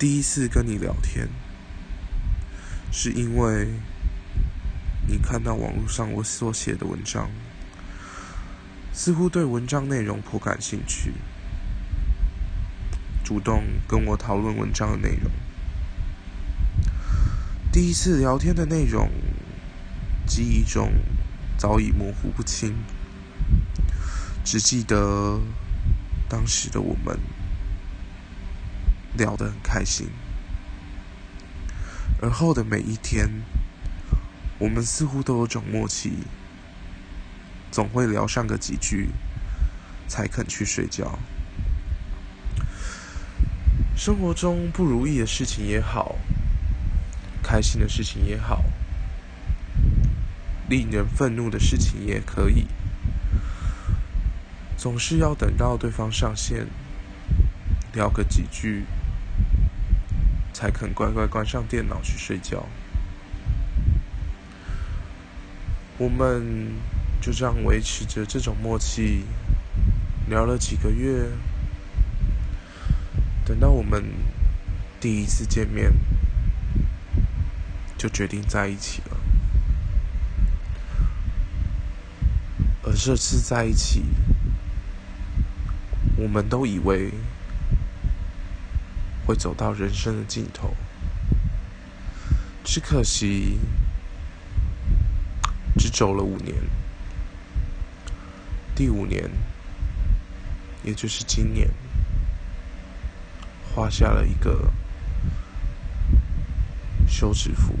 第一次跟你聊天，是因为你看到网络上我所写的文章，似乎对文章内容颇感兴趣，主动跟我讨论文章的内容。第一次聊天的内容，记忆中早已模糊不清，只记得当时的我们聊得很开心。而后的每一天，我们似乎都有种默契，总会聊上个几句，才肯去睡觉。生活中不如意的事情也好。开心的事情也好，令人愤怒的事情也可以，总是要等到对方上线，聊个几句，才肯乖乖关上电脑去睡觉。我们就这样维持着这种默契，聊了几个月，等到我们第一次见面。就决定在一起了，而这次在一起，我们都以为会走到人生的尽头，只可惜只走了五年，第五年，也就是今年，画下了一个休止符。